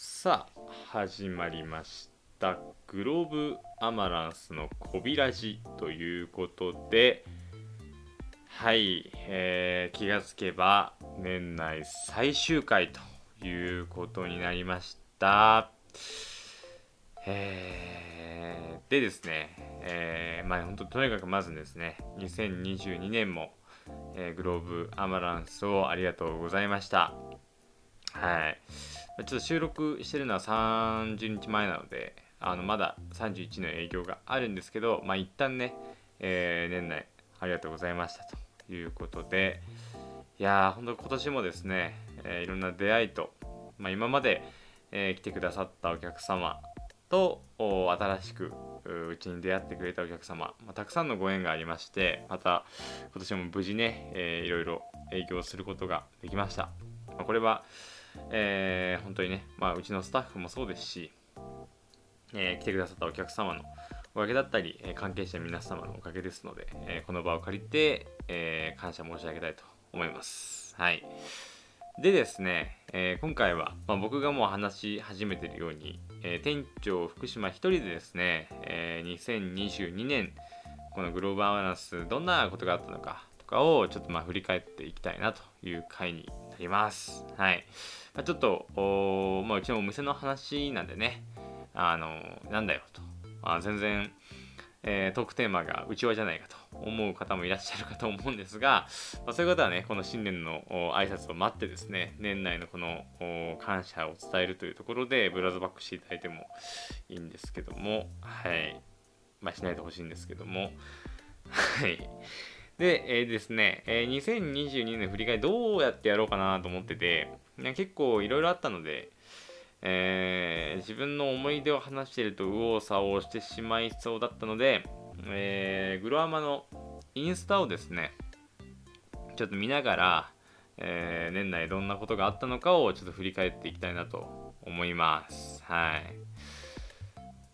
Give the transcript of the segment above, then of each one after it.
さあ始まりました。グローブアマランスのこびらじということではい、えー気がつけば年内最終回ということになりました。えーでですね、えーまあ本当とにかくまずですね2022年も、えーグローブアマランスをありがとうございました。はい。ちょっと収録してるのは30日前なのであのまだ31の営業があるんですけどまあ一旦ね、えー年内ありがとうございましたということでいやー本当今年もですね、えーいろんな出会いと、まあ、今まで、えー来てくださったお客様と新しくううちに出会ってくれたお客様、まあ、たくさんのご縁がありましてまた今年も無事ね、えーいろいろ営業することができました、まあこれは、えー本当にね、まあ、うちのスタッフもそうですし、えー来てくださったお客様のおかげだったり、え関係者の皆様のおかげですので、えこの場を借りて、え感謝申し上げたいと思います。はい。でですね、えー今回は、まあ、僕がもう話し始めてるように、えー店長福島一人でですね、えー2022年このグローバーバランスどんなことがあったのかとかをちょっとまあ振り返っていきたいなという回にります。はい。まあ、ちょっと、おまあ、うちのお店の話なんでね、あのなんだよと、あ全然、えートークテーマがうちわじゃないかと思う方もいらっしゃるかと思うんですが、まあ、そういう方はねこの新年の挨拶を待ってですね年内のこの感謝を伝えるというところでブラウザバックしていただいてもいいんですけどもはい。まあしないでほしいんですけども。はい。で、えーですね、えー2022年振り返りどうやってやろうかなと思ってて、ね結構いろいろあったので、えー自分の思い出を話していると右往左往してしまいそうだったので、えーグロアマのインスタをですねちょっと見ながら、えー年内どんなことがあったのかをちょっと振り返っていきたいなと思います。はい。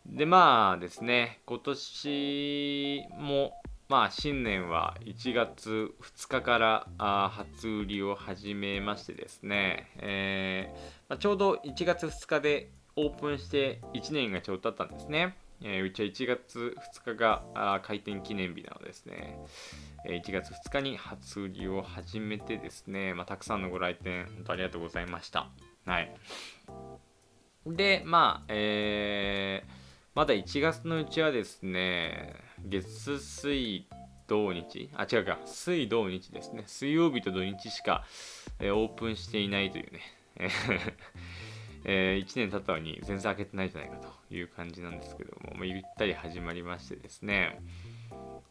でまあですね今年もまあ新年は1月2日からあ初売りを始めましてですね、えーまあ、ちょうど1月2日でオープンして1年がちょうど経ったんですね、えーうちは1月2日があ開店記念日なのですね、え1月2日に初売りを始めてですね、まあ、たくさんのご来店本当ありがとうございました。はい。でまあえーまだ1月のうちはですね月水土日。あ違うか。水土日ですね。水曜日と土日しか、えーオープンしていないというね。え1年経ったのに全然開けてないじゃないかという感じなんですけども、まあ、ゆったり始まりましてですね。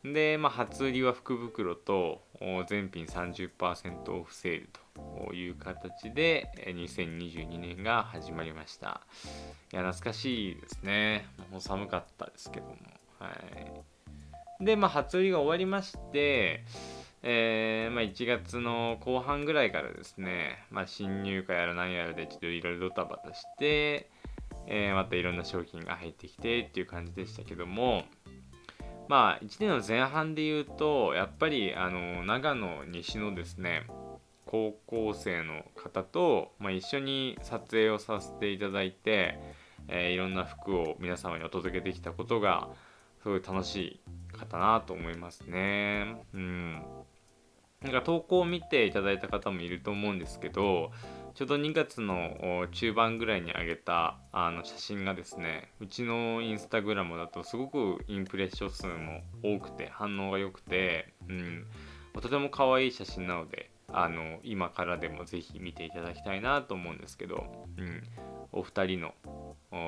で、まあ、初売りは福袋と全品30%オフセールという形で2022年が始まりました。いや懐かしいですね。もう寒かったですけども。はい。でまあ初売りが終わりましてえーまあ、1月の後半ぐらいからですね、まあ、新入荷やら何やらでちょっといろいろドタバタして、えーまたいろんな商品が入ってきてっていう感じでしたけどもまあ1年の前半で言うとやっぱりあの長野西のですね高校生の方と、まあ、一緒に撮影をさせていただいて、えーいろんな服を皆様にお届けできたことがすごい楽しかったなと思いますね。うん。なんか投稿を見ていただいた方もいると思うんですけどちょうど2月の中盤ぐらいに上げたあの写真がですねうちのインスタグラムだとすごくインプレッション数も多くて反応が良くて、うん、とても可愛い写真なのであの今からでもぜひ見ていただきたいなと思うんですけど、うん、お二人の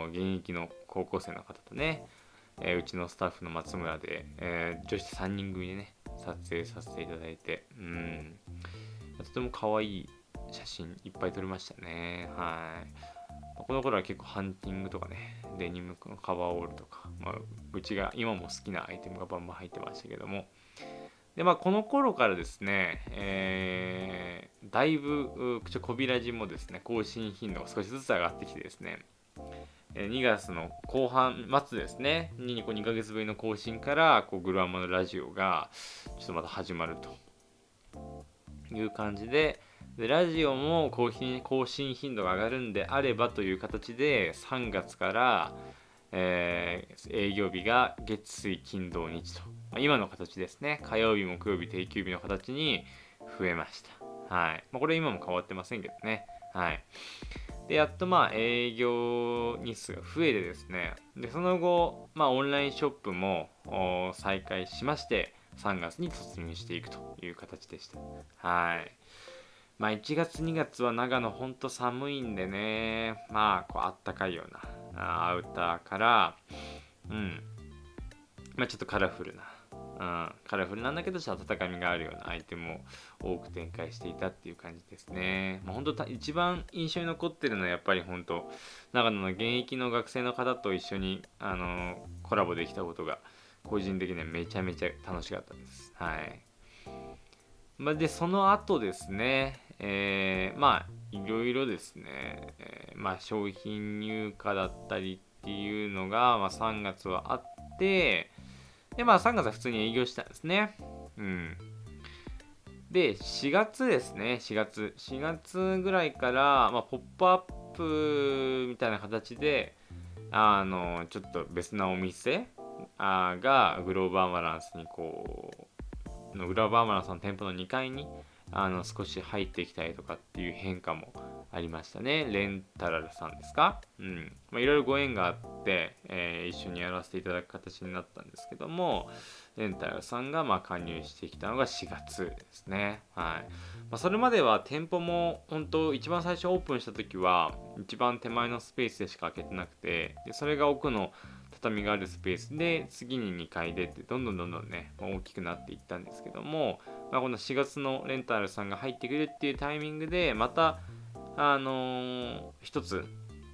現役の高校生の方とね、えーうちのスタッフの松村で、えー女子3人組でね撮影させていただいてうん。とても可愛い写真いっぱい撮りましたね。はい。この頃は結構ハンティングとかねデニムのカバーオールとか、まあ、うちが今も好きなアイテムがバンバン入ってましたけども。でまあこの頃からですね、えーだいぶうちょこびらじもですね更新頻度が少しずつ上がってきてですね2月の後半末ですね。にこう2ヶ月ぶりの更新からこうグルアマのラジオがちょっとまた始まると。いう感じで、でラジオも更新更新頻度が上がるんであればという形で3月から、えー営業日が月水金土日と、まあ今の形ですね。火曜日木曜日定休日の形に増えました。はい、まあ、これ今も変わってませんけどね。はい。でやっとまあ営業日数が増えてですね。でその後、まあ、オンラインショップも再開しまして3月に突入していくという形でした。はい。まあ1月2月は長野ほんと寒いんでね。まあこうあったかいようなアウターからうん。まあちょっとカラフルなうん、カラフルなんだけどちょっと温かみがあるようなアイテムを多く展開していたっていう感じですね。まあ、本当一番印象に残ってるのはやっぱり本当長野の現役の学生の方と一緒にあのコラボできたことが個人的にはめちゃめちゃ楽しかったです。はい。まあ、でその後ですね、えーまあいろいろですね、えーまあ、商品入荷だったりっていうのが、まあ、3月はあってでまあ3月は普通に営業したんですね。うん。で4月ですね4月。4月ぐらいから、まあ、ポップアップみたいな形であのちょっと別なお店あがグローバーバランスにこうのグローバーバランスの店舗の2階にあの少し入ってきたりとかっていう変化もありましたね。レンタラルさんですか？うん。まあいろいろご縁があって、えー一緒にやらせていただく形になったんですけどもレンタラルさんがまあ加入してきたのが4月ですね。はい、まあ、それまでは店舗も本当一番最初オープンした時は一番手前のスペースでしか開けてなくてでそれが奥の畳があるスペースで次に2階でってどんどんどんどんねまあ大きくなっていったんですけども、まあ、この4月のレンタルさんが入ってくるっていうタイミングでまたあのー一つ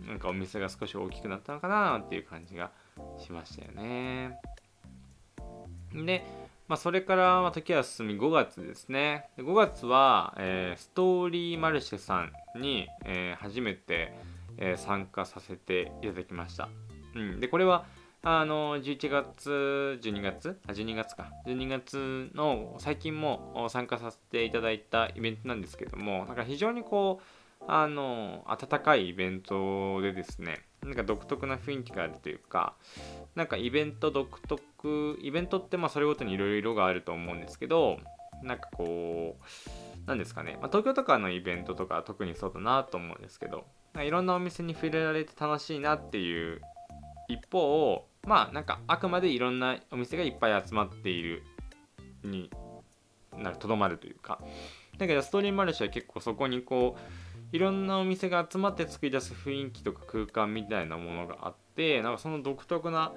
なんかお店が少し大きくなったのかなっていう感じがしましたよね。で、まあ、それから時は進み5月ですね。5月は、えーストーリーマルシェさんに、えー初めて、えー参加させていただきました、うん、でこれはあの11月12月？あ12月か。12月の最近も参加させていただいたイベントなんですけどもなんか非常にこうあの温かいイベントでですねなんか独特な雰囲気があるというかなんかイベント独特イベントってまあそれごとにいろいろがあると思うんですけどなんかこうなんですかね、まあ、東京とかのイベントとか特にそうだなと思うんですけどいろんなお店に触れられて楽しいなっていう一方まあなんかあくまでいろんなお店がいっぱい集まっているになるとどまるというかだけどストーリーマルシェは結構そこにこういろんなお店が集まって作り出す雰囲気とか空間みたいなものがあってなんかその独特な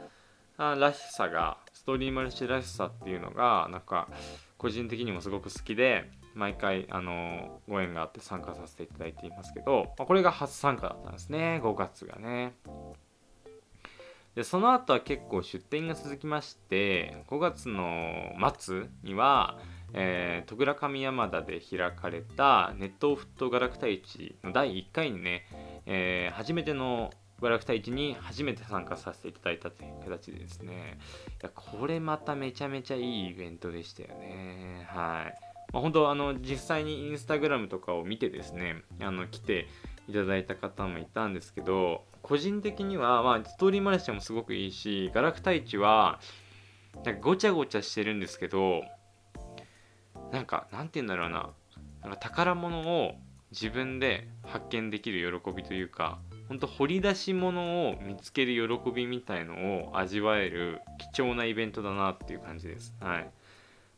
あらしさがストーリーマルシェらしさっていうのがなんか個人的にもすごく好きで毎回あのご縁があって参加させていただいていますけど、まこれが初参加だったんですね5月がね。でその後は結構出店が続きまして5月の末には、えー、戸倉上山田で開かれたネットフットガラクタ市の第1回にね、えー初めてのガラクタ市に初めて参加させていただいたという形でですね。いやこれまためちゃめちゃいいイベントでしたよね。はい、まあ、本当あの実際にインスタグラムとかを見てですねあの来ていただいた方もいたんですけど個人的には、まあ、ストーリーマルシェもすごくいいしガラクタ市はなんかごちゃごちゃしてるんですけどなんかなんて言うんだろうななんか宝物を自分で発見できる喜びというか本当掘り出し物を見つける喜びみたいのを味わえる貴重なイベントだなっていう感じです。はい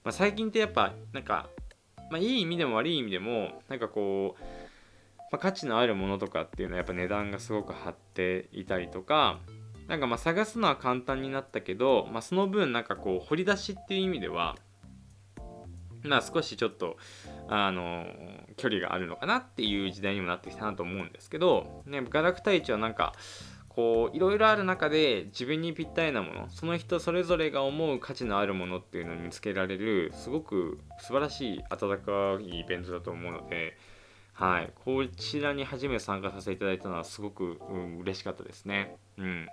まあ、最近ってやっぱなんか、まあ、いい意味でも悪い意味でもなんかこう、まあ、価値のあるものとかっていうのはやっぱ値段がすごく張っていたりとかなんかまあ探すのは簡単になったけど、まあ、その分なんかこう掘り出しっていう意味ではまあ少しちょっとあの距離があるのかなっていう時代にもなってきたなと思うんですけど、ね、ガラクタ市はなんかこういろいろある中で自分にぴったりなものその人それぞれが思う価値のあるものっていうのを見つけられるすごく素晴らしい温かいイベントだと思うので、はい、こちらに初めて参加させていただいたのはすごく、うん、嬉しかったですね。うん。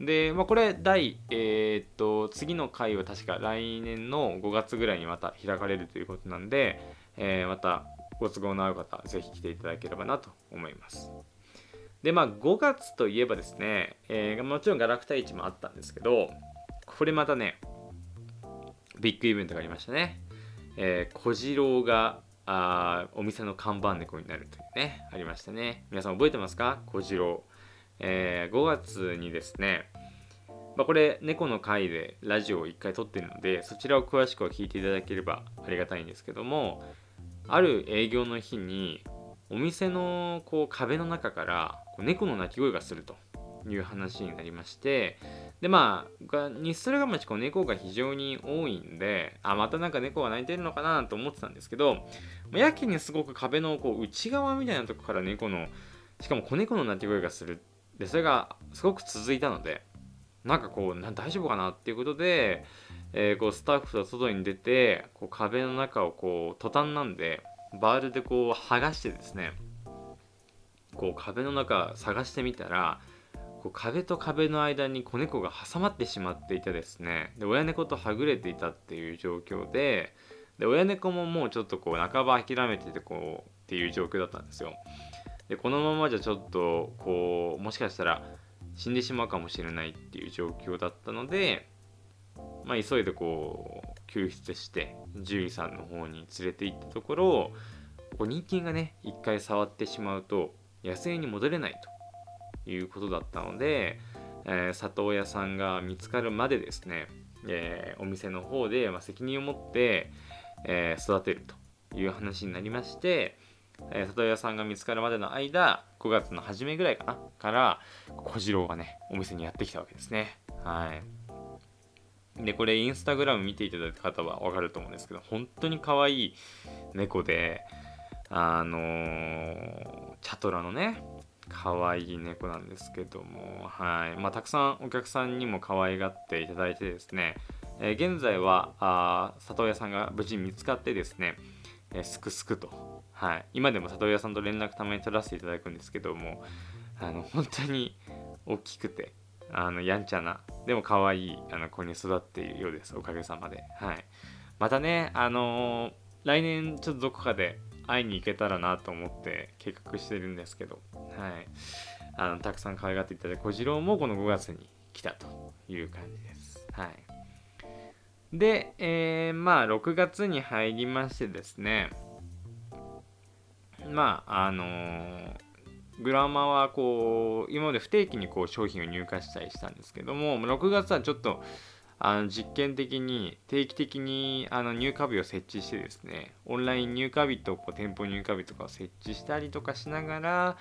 で、まあ、これ第、えーっと次の回は確か来年の5月ぐらいにまた開かれるということなんで、えーまたご都合の合う方是非来ていただければなと思います。でまあ5月といえばですね、えー、もちろんガラクタ市もあったんですけどこれまたねビッグイベントがありましたね、えー、小次郎があお店の看板猫になるというねありましたね。皆さん覚えてますか？小次郎、えー、5月にですねまあ、これ猫の回でラジオを1回撮ってるのでそちらを詳しくは聞いていただければありがたいんですけどもある営業の日にお店のこう壁の中から猫の鳴き声がすると。いう話になりましてでまあ日駿河町こう猫が非常に多いんであまたなんか猫が鳴いてるのかなと思ってたんですけどやけにすごく壁のこう内側みたいなとこから猫のしかも子猫の鳴き声がするでそれがすごく続いたのでなんかこうな大丈夫かなっていうことで、えー、こうスタッフと外に出てこう壁の中をこうトタンなんでバールでこう剥がしてですねこう壁の中探してみたらこう壁と壁の間に子猫が挟まってしまっていてですね。で親猫とはぐれていたっていう状況でで親猫ももうちょっとこう半ば諦めててこうっていう状況だったんですよ。でこのままじゃちょっとこうもしかしたら死んでしまうかもしれないっていう状況だったので、まあ、急いでこう救出して獣医さんの方に連れて行ったところこう人間がね一回触ってしまうと野生に戻れないと。いうことだったので、えー、里親さんが見つかるまでですね、えー、お店の方で、ま、責任を持って、えー、育てるという話になりまして、えー、里親さんが見つかるまでの間5月の初めぐらいかなから小次郎がねお店にやってきたわけですね。はい。でこれインスタグラム見ていただいた方は分かると思うんですけど本当に可愛い猫であのー、チャトラのね可愛い猫なんですけども、はい。まあ、たくさんお客さんにも可愛がっていただいてですね、えー、現在はあ里親さんが無事見つかってですね、えー、すくすくとはい、今でも里親さんと連絡たまに取らせていただくんですけどもあの本当に大きくてあのやんちゃなでも可愛いあの子に育っているようですおかげさまで、はい、またねあのー、来年ちょっとどこかで会いに行けたらなと思って計画してるんですけど、はい、あのたくさん可愛がっていただいて小次郎もこの5月に来たという感じです。はい、で、えー、まあ6月に入りましてですね。まああのー、グラマーはこう今まで不定期にこう商品を入荷したりしたんですけども6月はちょっとあの実験的に定期的にあの入荷日を設置してですねオンライン入荷日とこう店舗入荷日とかを設置したりとかしながら、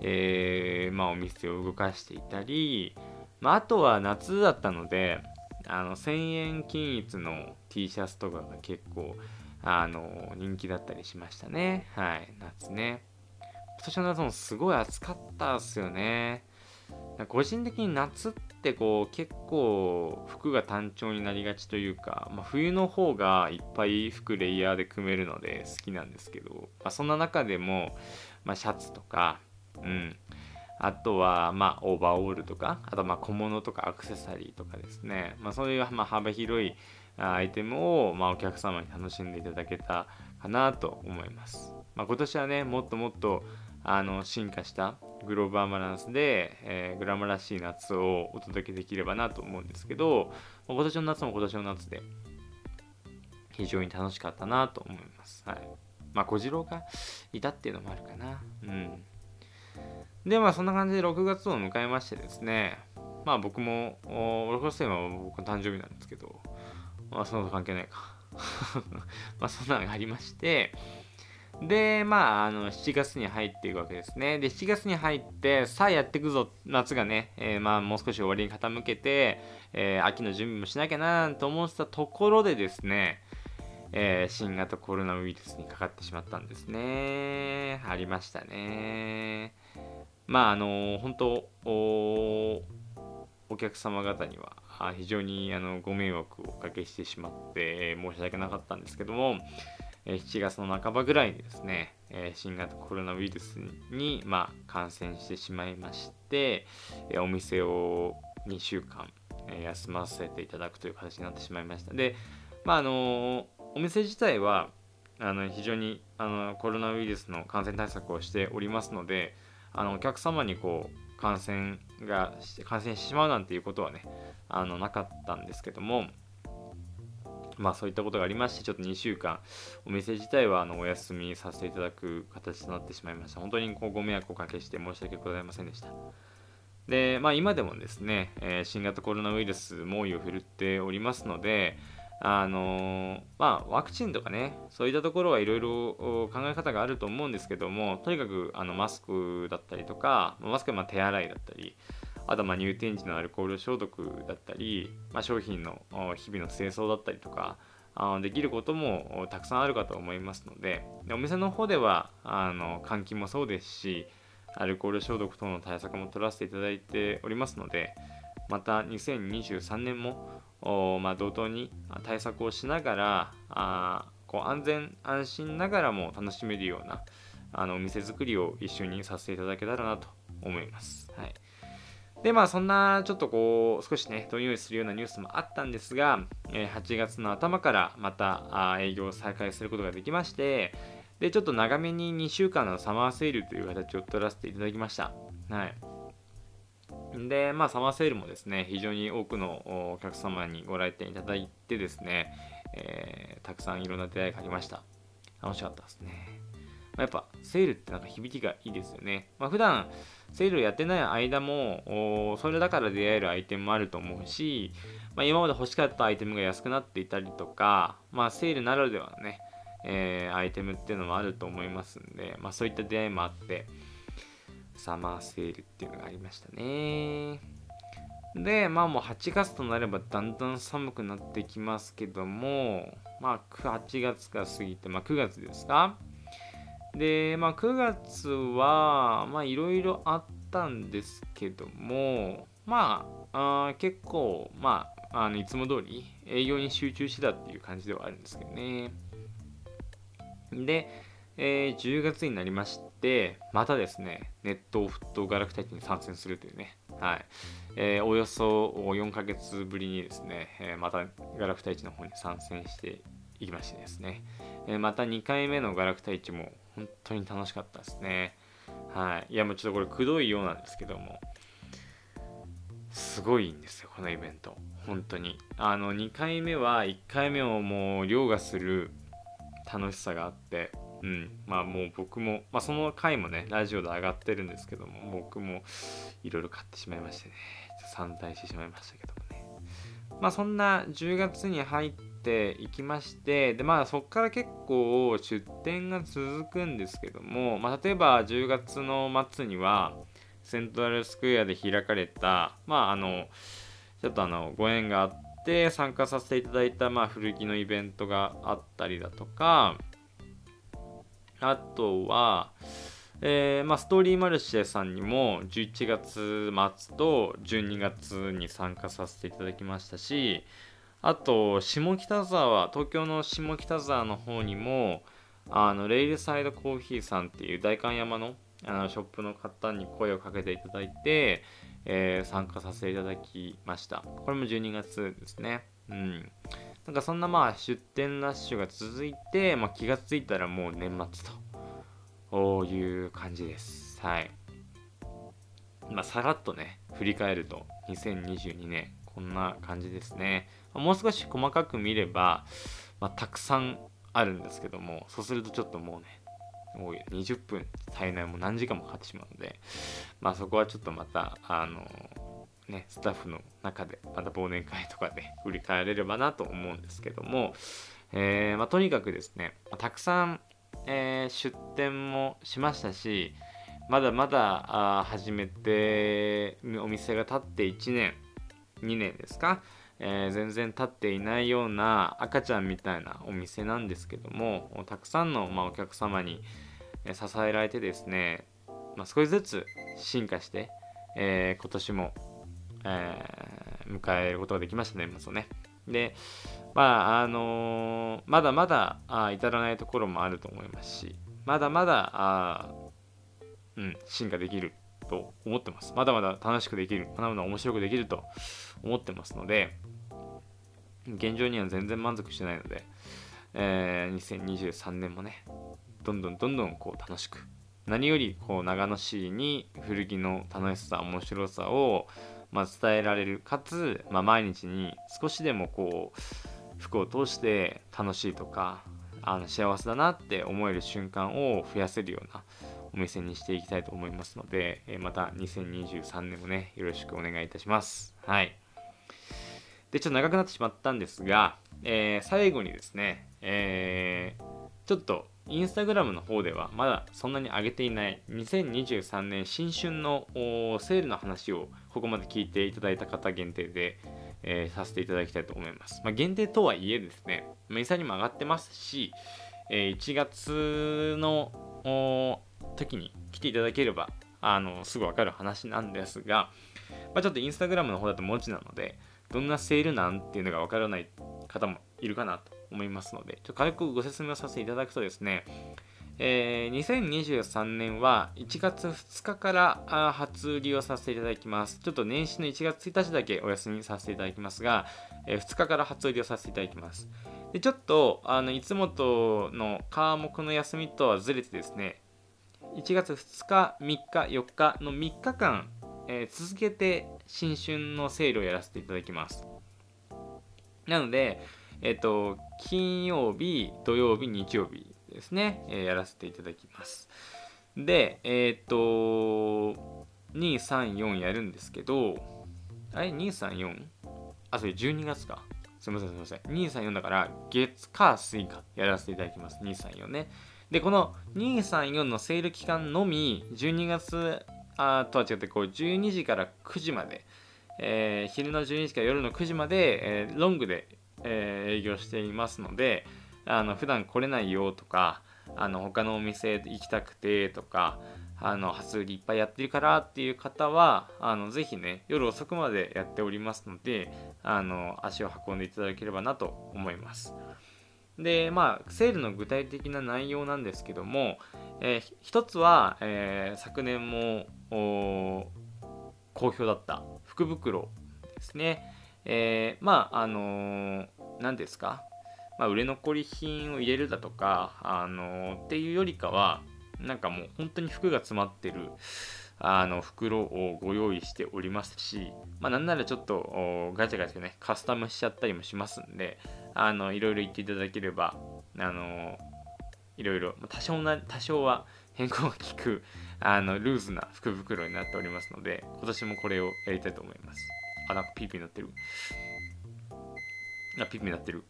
えー、まあ、お店を動かしていたり、まあ、あとは夏だったのであの1000円均一の T シャツとかが結構あの人気だったりしましたね。はい夏ね。今年の夏もすごい暑かったっすよね。個人的に夏ってこう結構服が単調になりがちというか、まあ、冬の方がいっぱい服レイヤーで組めるので好きなんですけど、まあ、そんな中でも、まあ、シャツとかうんあとは、まあ、オーバーオールとか、あと、まあ、小物とかアクセサリーとかですね。まあ、そういう、まあ、幅広いアイテムを、まあ、お客様に楽しんでいただけたかなと思います。まあ、今年はね、もっともっとあの進化したグローバーバランスで、えー、グラマらしい夏をお届けできればなと思うんですけど、今年の夏も今年の夏で非常に楽しかったなと思います。はい。まあ、小次郎がいたっていうのもあるかな。うん。で、まあ、そんな感じで6月を迎えましてですね、まあ僕も、6月は僕の誕生日なんですけど、まあ、そのと関係ないか。まあ、そんなのがありまして、で、まあ、あの、7月に入っていくわけですね。で、7月に入って、さあやっていくぞ、夏がね、えー、まあ、もう少し終わりに傾けて、えー、秋の準備もしなきゃなと思ってたところでですね、えー、新型コロナウイルスにかかってしまったんですね。ありましたね。まあ、あの、本当お客様方には非常にあのご迷惑をおかけしてしまって申し訳なかったんですけども7月の半ばぐらいにですね新型コロナウイルスに、まあ、感染してしまいましてお店を2週間休ませていただくという形になってしまいました。でまああのお店自体はあの非常にあのコロナウイルスの感染対策をしておりますのであのお客様にこう感染が感染してしまうなんていうことはねあのなかったんですけどもまあそういったことがありましてちょっと2週間お店自体はあのお休みさせていただく形となってしまいました。本当にこうご迷惑をおかけして申し訳ございませんでした。でまあ今でもですね、えー、新型コロナウイルス猛威を振るっておりますのであのまあ、ワクチンとかね、そういったところはいろいろ考え方があると思うんですけども、とにかくあのマスクだったりとか、マスクはま手洗いだったり、あとま入店時のアルコール消毒だったり、まあ、商品の日々の清掃だったりとか、あできることもたくさんあるかと思いますので、でお店の方ではあの換気もそうですし、アルコール消毒等の対策も取らせていただいておりますので、また2023年もまあ、同等に対策をしながらあこう安全安心ながらも楽しめるようなあのお店作りを一緒にさせていただけたらなと思います。はい、でまあそんなちょっとこう少しねどんよりするようなニュースもあったんですが、え、8月の頭からまた営業を再開することができましてでちょっと長めに2週間のサマーセールという形を取らせていただきました。はいで、まあ、サマーセールもですね、非常に多くのお客様にご来店いただいてですね、えー、たくさんいろんな出会いがありました。楽しかったですね。ま、やっぱ、セールってなんか響きがいいですよね。まあ、普段、セールやってない間も、それだから出会えるアイテムもあると思うし、まあ、今まで欲しかったアイテムが安くなっていたりとか、まあ、セールならではのね、えー、アイテムっていうのもあると思いますんで、まあ、そういった出会いもあって、サマーセールっていうのがありましたね。で、まあもう8月となればだんだん寒くなってきますけども、まあ8月が過ぎて、まあ9月ですかで、まあ9月は、まあいろいろあったんですけども、まああ結構、まあ、あのいつも通り営業に集中してたっていう感じではあるんですけどね。で、えー、10月になりまして、またですね、ネットフットガラクタ市に参戦するというね、はい。えー、およそ4ヶ月ぶりにですね、えー、またガラクタ市の方に参戦していきましてですね、えー、また2回目のガラクタ市も本当に楽しかったですね。はい。いや、もうちょっとこれくどいようなんですけども、すごいんですよ、このイベント。本当に。あの、2回目は1回目をもう凌駕する楽しさがあって、うん、まあもう僕も、まあ、その回もねラジオで上がってるんですけども僕もいろいろ買ってしまいましてね参退してしまいましたけどもねまあそんな10月に入っていきましてでまあそこから結構出店が続くんですけども、まあ、例えば10月の末にはセントラルスクエアで開かれたまああのちょっとあのご縁があって参加させていただいた、まあ、古着のイベントがあったりだとか、あとは、えー、まあ、ストーリーマルシェさんにも11月末と12月に参加させていただきましたし、あと、下北沢、東京の下北沢の方にも、あのレイルサイドコーヒーさんっていう代官山のあのショップの方に声をかけていただいて、えー、参加させていただきました。これも12月ですね。うん。なんかそんなまあ出店ラッシュが続いて、まあ、気がついたらもう年末という感じです。はい。まあ、さらっとね、振り返ると2022年こんな感じですね。もう少し細かく見れば、まあ、たくさんあるんですけども、そうするとちょっともうね、もう20分足りないもう何時間もかかってしまうので、まあそこはちょっとまた、あのね、スタッフの中でまた忘年会とかで 振り返れればなと思うんですけども、えー、まあ、とにかくですね、たくさん、えー、出店もしましたしまだまだあ始めてお店が経って1年2年ですか、えー、全然経っていないような赤ちゃんみたいなお店なんですけどもたくさんの、ま、お客様に支えられてですね、まあ、少しずつ進化して、えー、今年もえー、迎えることができましたね、年末をね。で、まあ、あのー、まだまだあ至らないところもあると思いますし、まだまだ、あうん、進化できると思ってます。まだまだ楽しくできる、まだまだ面白くできると思ってますので、現状には全然満足してないので、えー、2023年もねどんどんどんどんこう楽しく何よりこう長野市に古着の楽しさ面白さを、ま、伝えられるかつ、まあ、毎日に少しでもこう服を通して楽しいとかあの幸せだなって思える瞬間を増やせるようなお店にしていきたいと思いますので、えまた2023年もねよろしくお願いいたしますはいでちょっと長くなってしまったんですが、えー、最後にですね、えー、ちょっとインスタグラムの方ではまだそんなに上げていない2023年新春のセールの話をここまで聞いていただいた方限定で、えー、させていただきたいと思います。まあ、限定とはいえですね、インスタにも上がってますし、え、1月の時に来ていただければあのすぐわかる話なんですが、まあ、ちょっとインスタグラムの方だと文字なのでどんなセールなんていうのがわからない方もいるかなと思いますので、ちょっと軽くご説明をさせていただくとですね、えー、2023年は1月2日から初売りをさせていただきます。ちょっと年始の1月1日だけお休みさせていただきますが、えー、2日から初売りをさせていただきます。でちょっとあのいつもとの科目の休みとはずれてですね、1月2日、3日、4日の3日間、えー、続けて新春のセールをやらせていただきます。なので、えっ、と、金曜日、土曜日、日曜日ですね、えー、やらせていただきます。で、えっ、と、234やるんですけど、あれ ?234? あ、それ12月か。すみません、すみません。234だから、月、火、水かやらせていただきます。234ね。で、この234のセール期間のみ、12月あとは違って、こう、12時から9時まで、えー、昼の12時から夜の9時まで、えー、ロングでえー、営業していますのであの普段来れないよとかあの他のお店行きたくてとかあの初売りいっぱいやってるからっていう方はあのぜひね夜遅くまでやっておりますのであの足を運んでいただければなと思います。でまあセールの具体的な内容なんですけども、えー、一つは、えー、昨年も好評だった福袋ですね。えー、まああの何、ですか、まあ、売れ残り品を入れるだとか、あの、っていうよりかはなんかもう本当に服が詰まってるあの袋をご用意しておりますし、まあ、なんならちょっとガチャガチャねカスタムしちゃったりもしますんであのいろいろ言っていただければあのいろいろ多少な多少は変更が効くあのルーズな福袋になっておりますので今年もこれをやりたいと思います。あ、なんかピーピーになってる。あ、ピーピーなってる。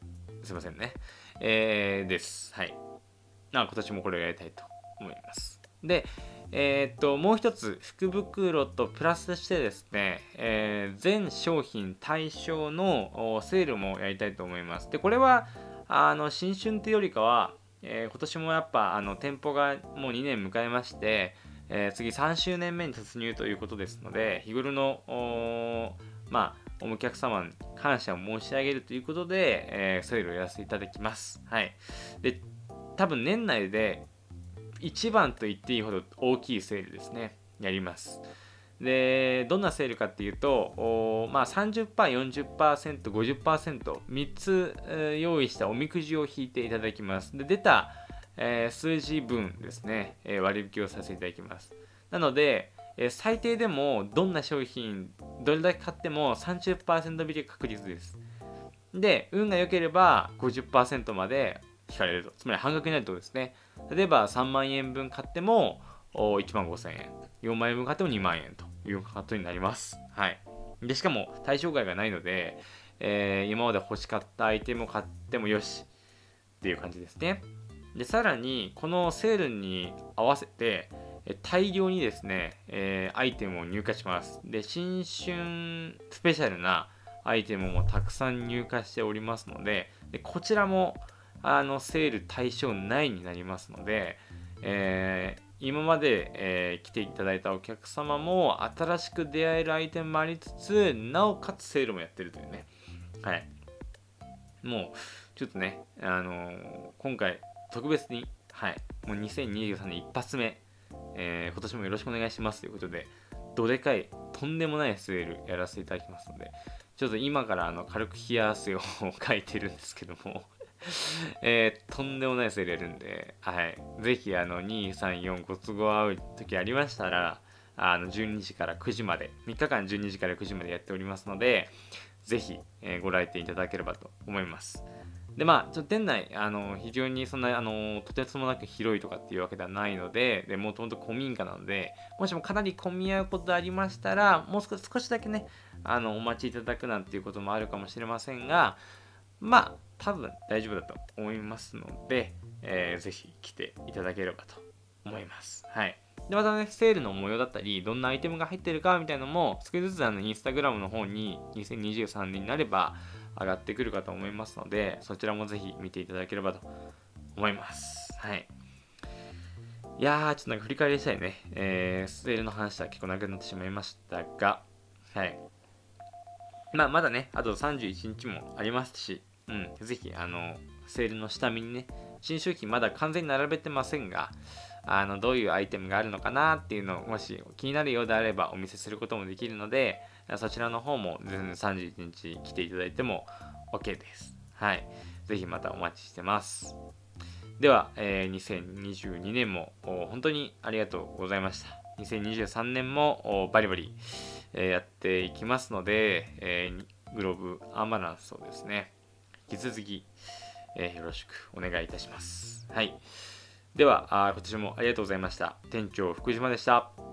すいませんね。えー、です。はい。あ、今年もこれをやりたいと思います。で、えー、っと、もう一つ、福袋とプラスしてですね、えー、全商品対象のセールもやりたいと思います。で、これは、あの、新春というよりかは、えー、今年もやっぱ、あの、店舗がもう2年迎えまして、え、次3周年目に突入ということですので、日頃の、まあ、お客様に感謝を申し上げるということで、えー、セールをやらせていただきます。はい。で、多分年内で一番と言っていいほど大きいセールですね。やります。で、どんなセールかっていうと、まあ30%、40%、50%、3つ、えー、用意したおみくじを引いていただきます。で、出た、えー、数字分ですね、えー、割引をさせていただきます。なので、え最低でもどんな商品どれだけ買っても30%引き確率ですで運が良ければ50%まで引かれると。つまり半額になるとですね。例えば3万円分買っても1万5000円。4万円分買っても2万円ということになります。はい。でしかも対象外がないので、えー、今まで欲しかったアイテムを買ってもよしっていう感じですね。でさらにこのセールに合わせて大量にですね、えー、アイテムを入荷します。で、新春スペシャルなアイテムもたくさん入荷しておりますので、でこちらもあのセール対象内になりますので、えー、今まで、えー、来ていただいたお客様も新しく出会えるアイテムもありつつ、なおかつセールもやってるというね。はい。もう、ちょっとね、あのー、今回特別に、はい、もう2023年一発目、えー、今年もよろしくお願いしますということで、どでかい、とんでもないスウェルやらせていただきますので、ちょっと今からあの軽く冷や汗を かいてるんですけども えー、とんでもないセールやるんで、はい。ぜひ、あの、2、3、4ご都合合う時ありましたら、あの、12時から9時まで、3日間12時から9時までやっておりますので、ぜひ、えー、ご来店いただければと思います。で、まあ、ちょっと店内、あの、非常にそんな、あの、とてつもなく広いとかっていうわけではないので、で、もともと古民家なので、もしもかなり混み合うことありましたら、もう少しだけね、あの、お待ちいただくなんていうこともあるかもしれませんが、まあ、多分大丈夫だと思いますので、えー、ぜひ来ていただければと思います。はい。で、またね、セールの模様だったり、どんなアイテムが入ってるかみたいなのも、少しずつあの、インスタグラムの方に2023年になれば、上がってくるかと思いますので、そちらもぜひ見ていただければと思います。はい。いやー、ちょっとなんか振り返りしたいね。えー、セールの話は結構長くなってしまいましたが、はい。まあ、まだね、あと31日もありますし、うん、ぜひ、あの、セールの下見にね、新商品まだ完全に並べてませんが、あの、どういうアイテムがあるのかなっていうのを、もし気になるようであればお見せすることもできるので、そちらの方も全然31日来ていただいても OK です。はい。ぜひまたお待ちしてます。では、えー、2022年も本当にありがとうございました。2023年もバリバリ、えー、やっていきますので、えー、グローブアーマランスをですね、引き続き、えよろしくお願いいたします。はい。では、あ今年もありがとうございました。店長福島でした。